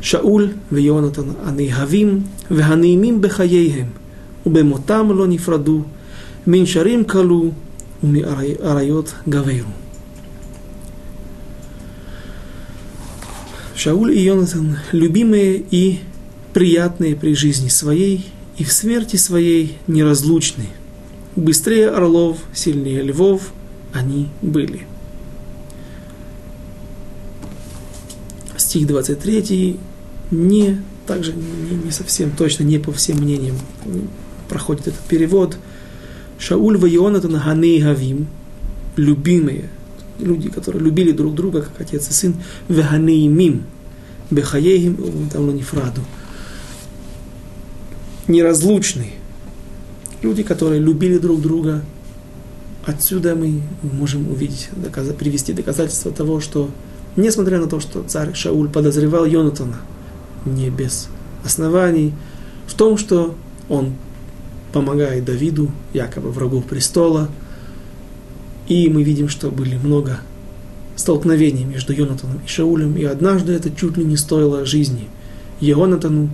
Шауль вионатан анейхавим веханеймим бехаейхем убемотам лонифраду миншарим калу уми арайот гавейру. Шауль и Йонатан – любимые и приятные при жизни своей и в смерти своей неразлучны. Быстрее орлов, сильнее львов они были. Стих 23 не, также не, не совсем точно, не по всем мнениям проходит этот перевод. Шауль ва Йонатан Ганей Гавим, любимые, люди, которые любили друг друга, как отец и сын, веганеимим, бехаеим, там нефраду. Неразлучные. Люди, которые любили друг друга. Отсюда мы можем увидеть, доказать, привести доказательства того, что, несмотря на то, что царь Шауль подозревал Йонатана, не без оснований, в том, что он помогает Давиду, якобы врагу престола, и мы видим, что были много столкновений между Йонатаном и Шаулем, и однажды это чуть ли не стоило жизни Йонатану,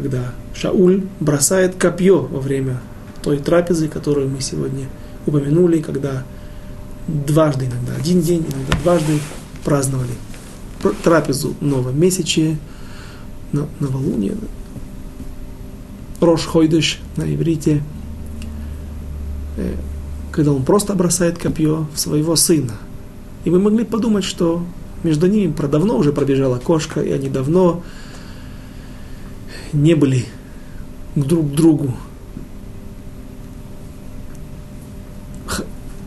когда Шауль бросает копье во время той трапезы, которую мы сегодня упомянули, когда дважды иногда, один день, иногда дважды праздновали трапезу новомесячия, новолуние, Рош Хойдыш на иврите, э, когда он просто бросает копье в своего сына. И мы могли подумать, что между ними давно уже пробежала кошка, и они давно не были друг к другу.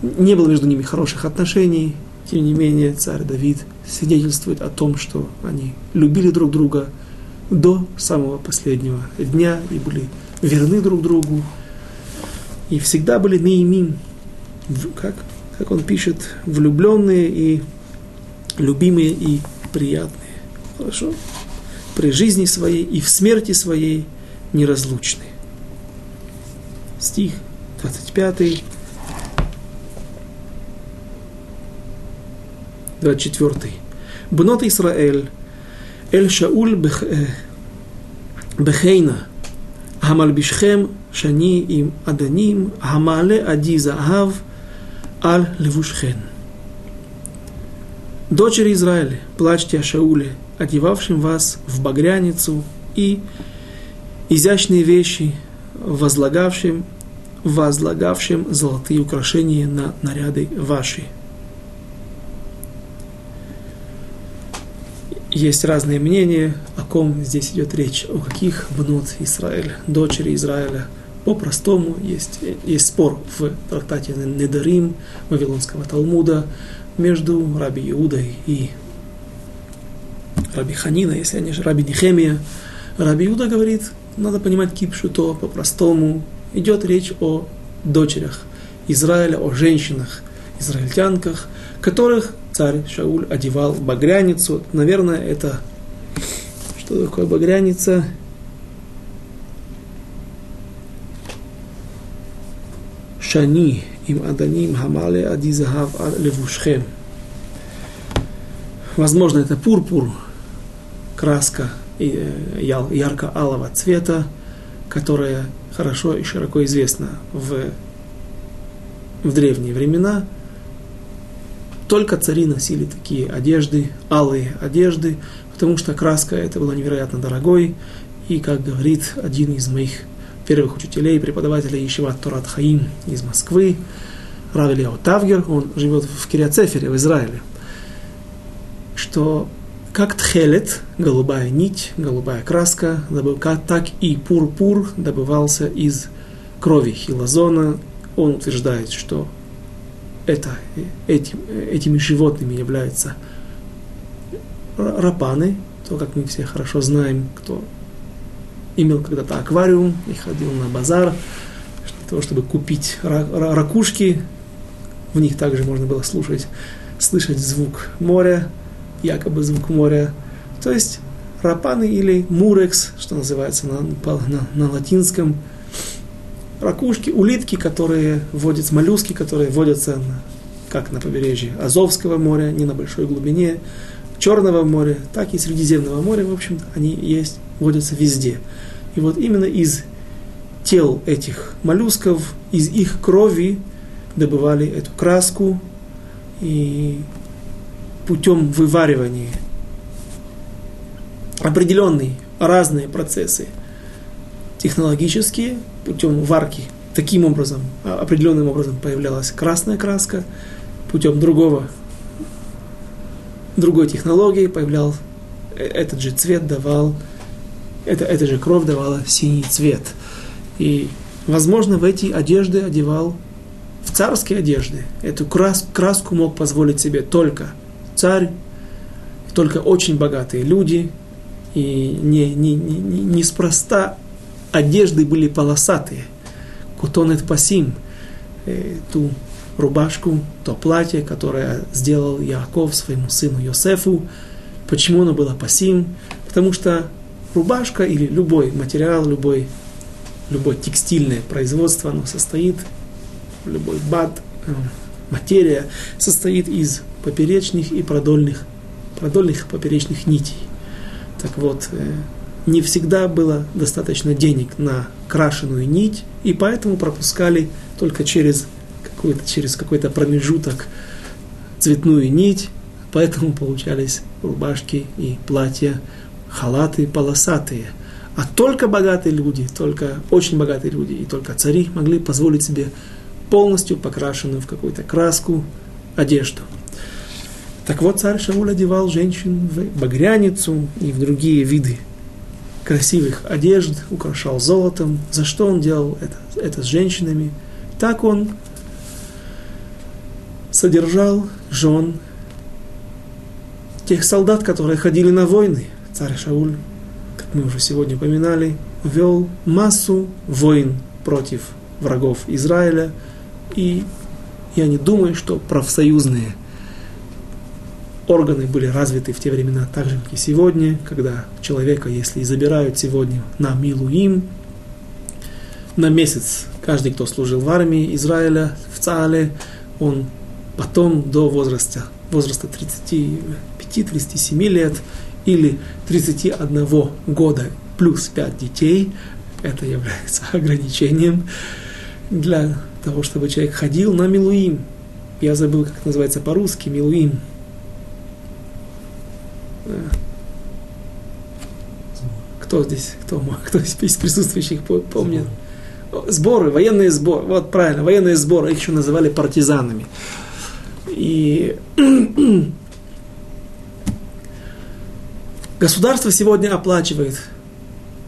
Не было между ними хороших отношений. Тем не менее, царь Давид свидетельствует о том, что они любили друг друга до самого последнего дня и были верны друг другу. И всегда были наимим, как, как он пишет, влюбленные и любимые и приятные. Хорошо? при жизни своей и в смерти своей неразлучны. Стих 25, 24. Бнот Исраэль, Эль Шауль Бехейна, э, Хамальбишхем, Шани им Аданим, Хамале адиза ав Аль Левушхен. Дочери Израиля, плачьте о Шауле, одевавшим вас в багряницу и изящные вещи, возлагавшим, возлагавшим золотые украшения на наряды ваши. Есть разные мнения, о ком здесь идет речь, о каких бнут Израиля, дочери Израиля. По-простому есть, есть спор в трактате Недарим Вавилонского Талмуда, между Раби Иудой и Раби Ханина, если они же Раби Нехемия. Раби Иуда говорит, надо понимать кипшуто по-простому. Идет речь о дочерях Израиля, о женщинах, израильтянках, которых царь Шауль одевал багряницу. Наверное, это... Что такое багряница? Шани им аданим хамале адизахав левушхем. Возможно, это пурпур, краска э, ярко-алого цвета, которая хорошо и широко известна в, в древние времена. Только цари носили такие одежды, алые одежды, потому что краска это была невероятно дорогой. И, как говорит один из моих первых учителей, преподавателей Ишива Торат Хаим из Москвы, Равелио Тавгер, он живет в Кириацефере, в Израиле, что как тхелет, голубая нить, голубая краска, так и пурпур добывался из крови хилозона. Он утверждает, что это, этим, этими животными являются рапаны, то, как мы все хорошо знаем, кто имел когда-то аквариум и ходил на базар для того, чтобы купить ракушки. В них также можно было слушать, слышать звук моря, якобы звук моря. То есть рапаны или мурекс, что называется на, на, на латинском, ракушки, улитки, которые водятся, моллюски, которые водятся как на побережье Азовского моря, не на большой глубине, Черного моря, так и Средиземного моря, в общем они есть, водятся везде. И вот именно из тел этих моллюсков, из их крови добывали эту краску и путем вываривания определенные разные процессы технологические, путем варки, таким образом, а, определенным образом появлялась красная краска, путем другого другой технологии появлял э, этот же цвет давал, это, эта же кровь давала синий цвет. И, возможно, в эти одежды одевал, в царские одежды, эту крас, краску мог позволить себе только царь, только очень богатые люди, и не, не, не, не неспроста одежды были полосатые. Кутонет пасим, э, ту рубашку, то платье, которое сделал Яков своему сыну Йосефу. Почему оно было пасим? Потому что рубашка или любой материал, любой, любое текстильное производство, оно состоит, любой бад, э, материя состоит из поперечных и продольных, продольных поперечных нитей. Так вот, э, не всегда было достаточно денег на крашеную нить, и поэтому пропускали только через какой-то, через какой-то промежуток цветную нить, поэтому получались рубашки и платья, халаты полосатые. А только богатые люди, только очень богатые люди и только цари могли позволить себе полностью покрашенную в какую-то краску одежду. Так вот, царь Шауль одевал женщин в багряницу и в другие виды красивых одежд, украшал золотом. За что он делал это, это с женщинами? Так он содержал жен тех солдат, которые ходили на войны. Царь Шауль, как мы уже сегодня упоминали, вел массу войн против врагов Израиля. И я не думаю, что профсоюзные органы были развиты в те времена так же, как и сегодня, когда человека, если и забирают сегодня на Милуим, на месяц, каждый, кто служил в армии Израиля, в Цале, он потом до возраста, возраста 35-37 лет или 31 года плюс 5 детей, это является ограничением для того, чтобы человек ходил на Милуим. Я забыл, как это называется по-русски, Милуим – кто здесь, кто, кто из присутствующих помнит? Сборы, военные сборы. Вот правильно, военные сборы, их еще называли партизанами. И государство сегодня оплачивает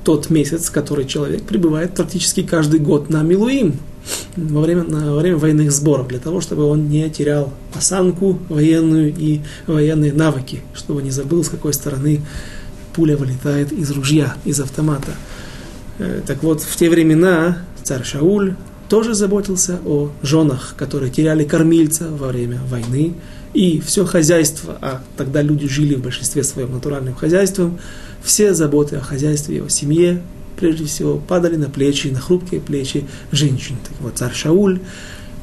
тот месяц, который человек пребывает практически каждый год на Милуим во время, во время военных сборов, для того, чтобы он не терял осанку военную и военные навыки, чтобы не забыл, с какой стороны пуля вылетает из ружья, из автомата. Э, так вот, в те времена царь Шауль тоже заботился о женах, которые теряли кормильца во время войны, и все хозяйство, а тогда люди жили в большинстве своем натуральным хозяйством, все заботы о хозяйстве, о семье прежде всего, падали на плечи, на хрупкие плечи женщин. Так вот, царь Шауль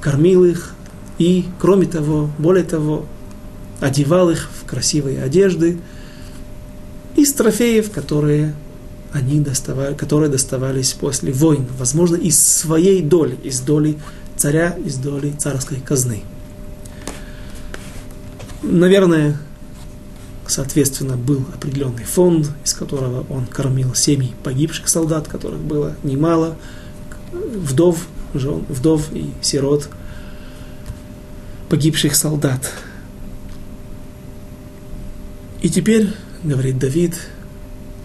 кормил их и, кроме того, более того, одевал их в красивые одежды из трофеев, которые они доставали, которые доставались после войн, возможно, из своей доли, из доли царя, из доли царской казны. Наверное, Соответственно, был определенный фонд, из которого он кормил семьи погибших солдат, которых было немало, вдов, жен, вдов и сирот погибших солдат. И теперь, говорит Давид,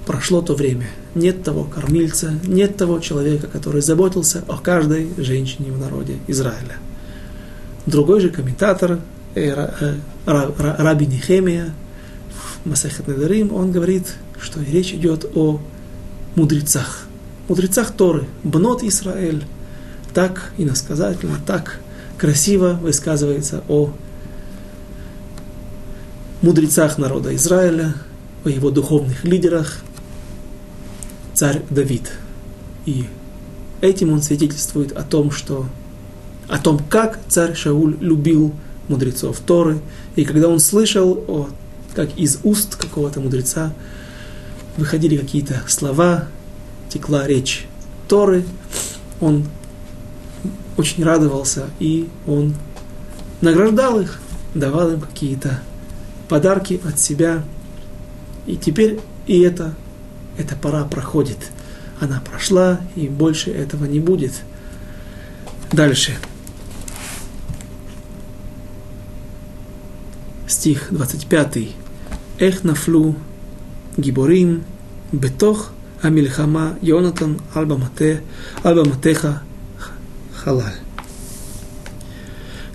прошло то время. Нет того кормильца, нет того человека, который заботился о каждой женщине в народе Израиля. Другой же комментатор, э, э, Раби Нехемия, Масахат Надарим, он говорит, что речь идет о мудрецах. Мудрецах Торы, Бнот Исраэль. Так иносказательно, так красиво высказывается о мудрецах народа Израиля, о его духовных лидерах, царь Давид. И этим он свидетельствует о том, что о том, как царь Шауль любил мудрецов Торы, и когда он слышал о как из уст какого-то мудреца выходили какие-то слова, текла речь Торы, он очень радовался, и он награждал их, давал им какие-то подарки от себя. И теперь и это, эта пора проходит. Она прошла, и больше этого не будет. Дальше. Стих 25. איך נפלו גיבורים בתוך המלחמה, יונתן על, במטה, על במתך халаль.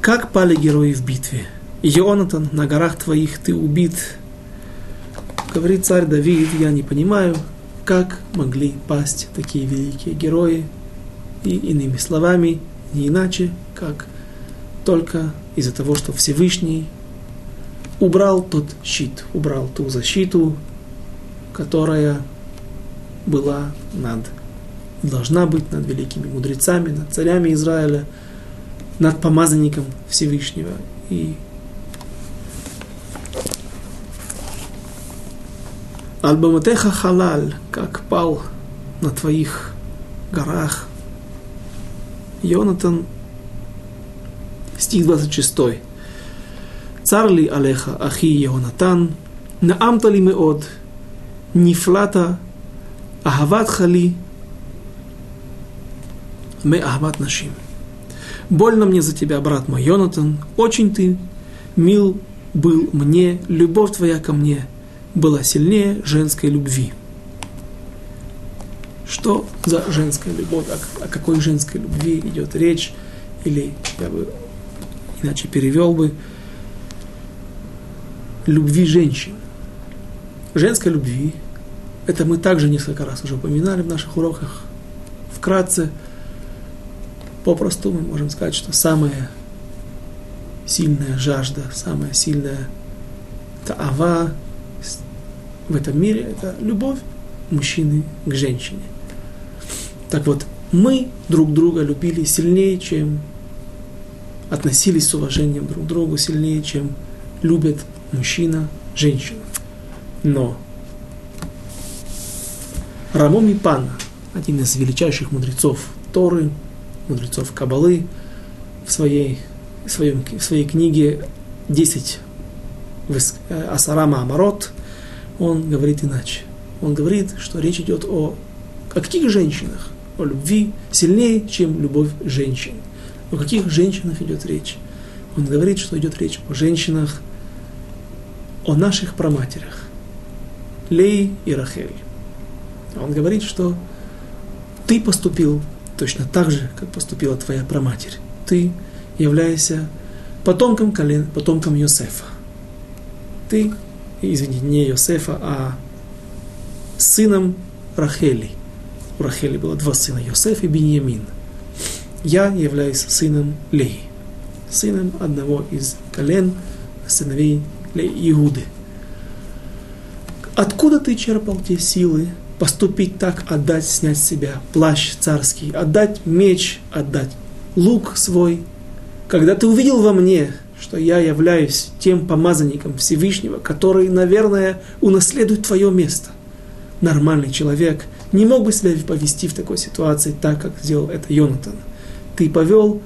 Как пали герои в битве? Йонатан, на горах твоих ты убит. Говорит царь Давид, я не понимаю, как могли пасть такие великие герои. И иными словами, не иначе, как только из-за того, что Всевышний убрал тот щит, убрал ту защиту, которая была над, должна быть над великими мудрецами, над царями Израиля, над помазанником Всевышнего. И Альбаматеха халаль, как пал на твоих горах. Йонатан, стих 26. Царли алеха ахи Йонатан, наамтали меод, нифлата, ахават хали, ме ахават нашим. Больно мне за тебя, брат мой Йонатан, очень ты мил был мне, любовь твоя ко мне была сильнее женской любви. Что за женская любовь, о, о какой женской любви идет речь, или я бы иначе перевел бы, любви женщин. Женской любви, это мы также несколько раз уже упоминали в наших уроках, вкратце, попросту мы можем сказать, что самая сильная жажда, самая сильная таава в этом мире – это любовь мужчины к женщине. Так вот, мы друг друга любили сильнее, чем относились с уважением друг к другу, сильнее, чем любит мужчина женщину. Но Рамоми Пан, один из величайших мудрецов Торы, мудрецов Кабалы, в своей, в своем, в своей книге «10 Асарама Амарот», он говорит иначе. Он говорит, что речь идет о, о каких женщинах? о любви сильнее, чем любовь женщин. О каких женщинах идет речь? Он говорит, что идет речь о женщинах, о наших проматерях, Лей и Рахель. Он говорит, что ты поступил точно так же, как поступила твоя проматерь. Ты являешься потомком колен, потомком Йосефа. Ты, извини, не Йосефа, а сыном Рахели – у Рахели было два сына, Йосеф и Беньямин. Я являюсь сыном Леи, сыном одного из колен сыновей Иуды. Откуда ты черпал те силы поступить так, отдать, снять с себя плащ царский, отдать меч, отдать лук свой, когда ты увидел во мне, что я являюсь тем помазанником Всевышнего, который, наверное, унаследует твое место. Нормальный человек не мог бы себя повести в такой ситуации так, как сделал это Йонатан. Ты повел,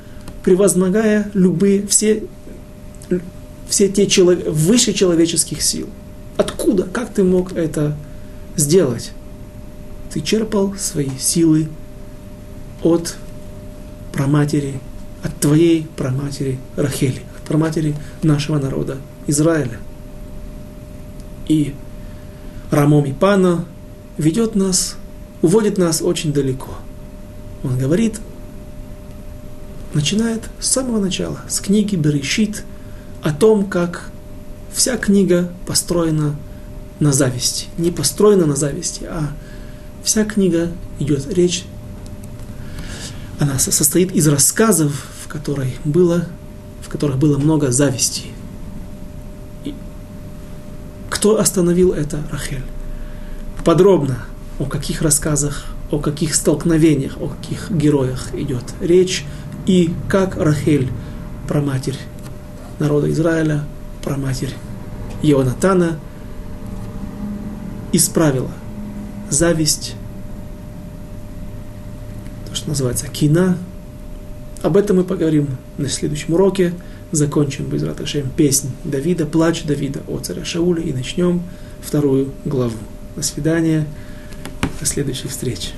превозмогая любые, все, все те человек, выше человеческих сил. Откуда? Как ты мог это сделать? Ты черпал свои силы от праматери, от твоей праматери Рахели, от праматери нашего народа Израиля. И Рамом Пана ведет нас уводит нас очень далеко. Он говорит, начинает с самого начала, с книги Берешит, о том, как вся книга построена на зависти. Не построена на зависти, а вся книга идет речь, она состоит из рассказов, в, которой было, в которых было много зависти. И кто остановил это? Рахель. Подробно о каких рассказах, о каких столкновениях, о каких героях идет речь, и как Рахель, проматерь народа Израиля, проматерь Ионатана, исправила зависть, то, что называется кина. Об этом мы поговорим на следующем уроке. Закончим без Раташем песнь Давида, плач Давида о царе Шауле и начнем вторую главу. До свидания. До следующих встреч.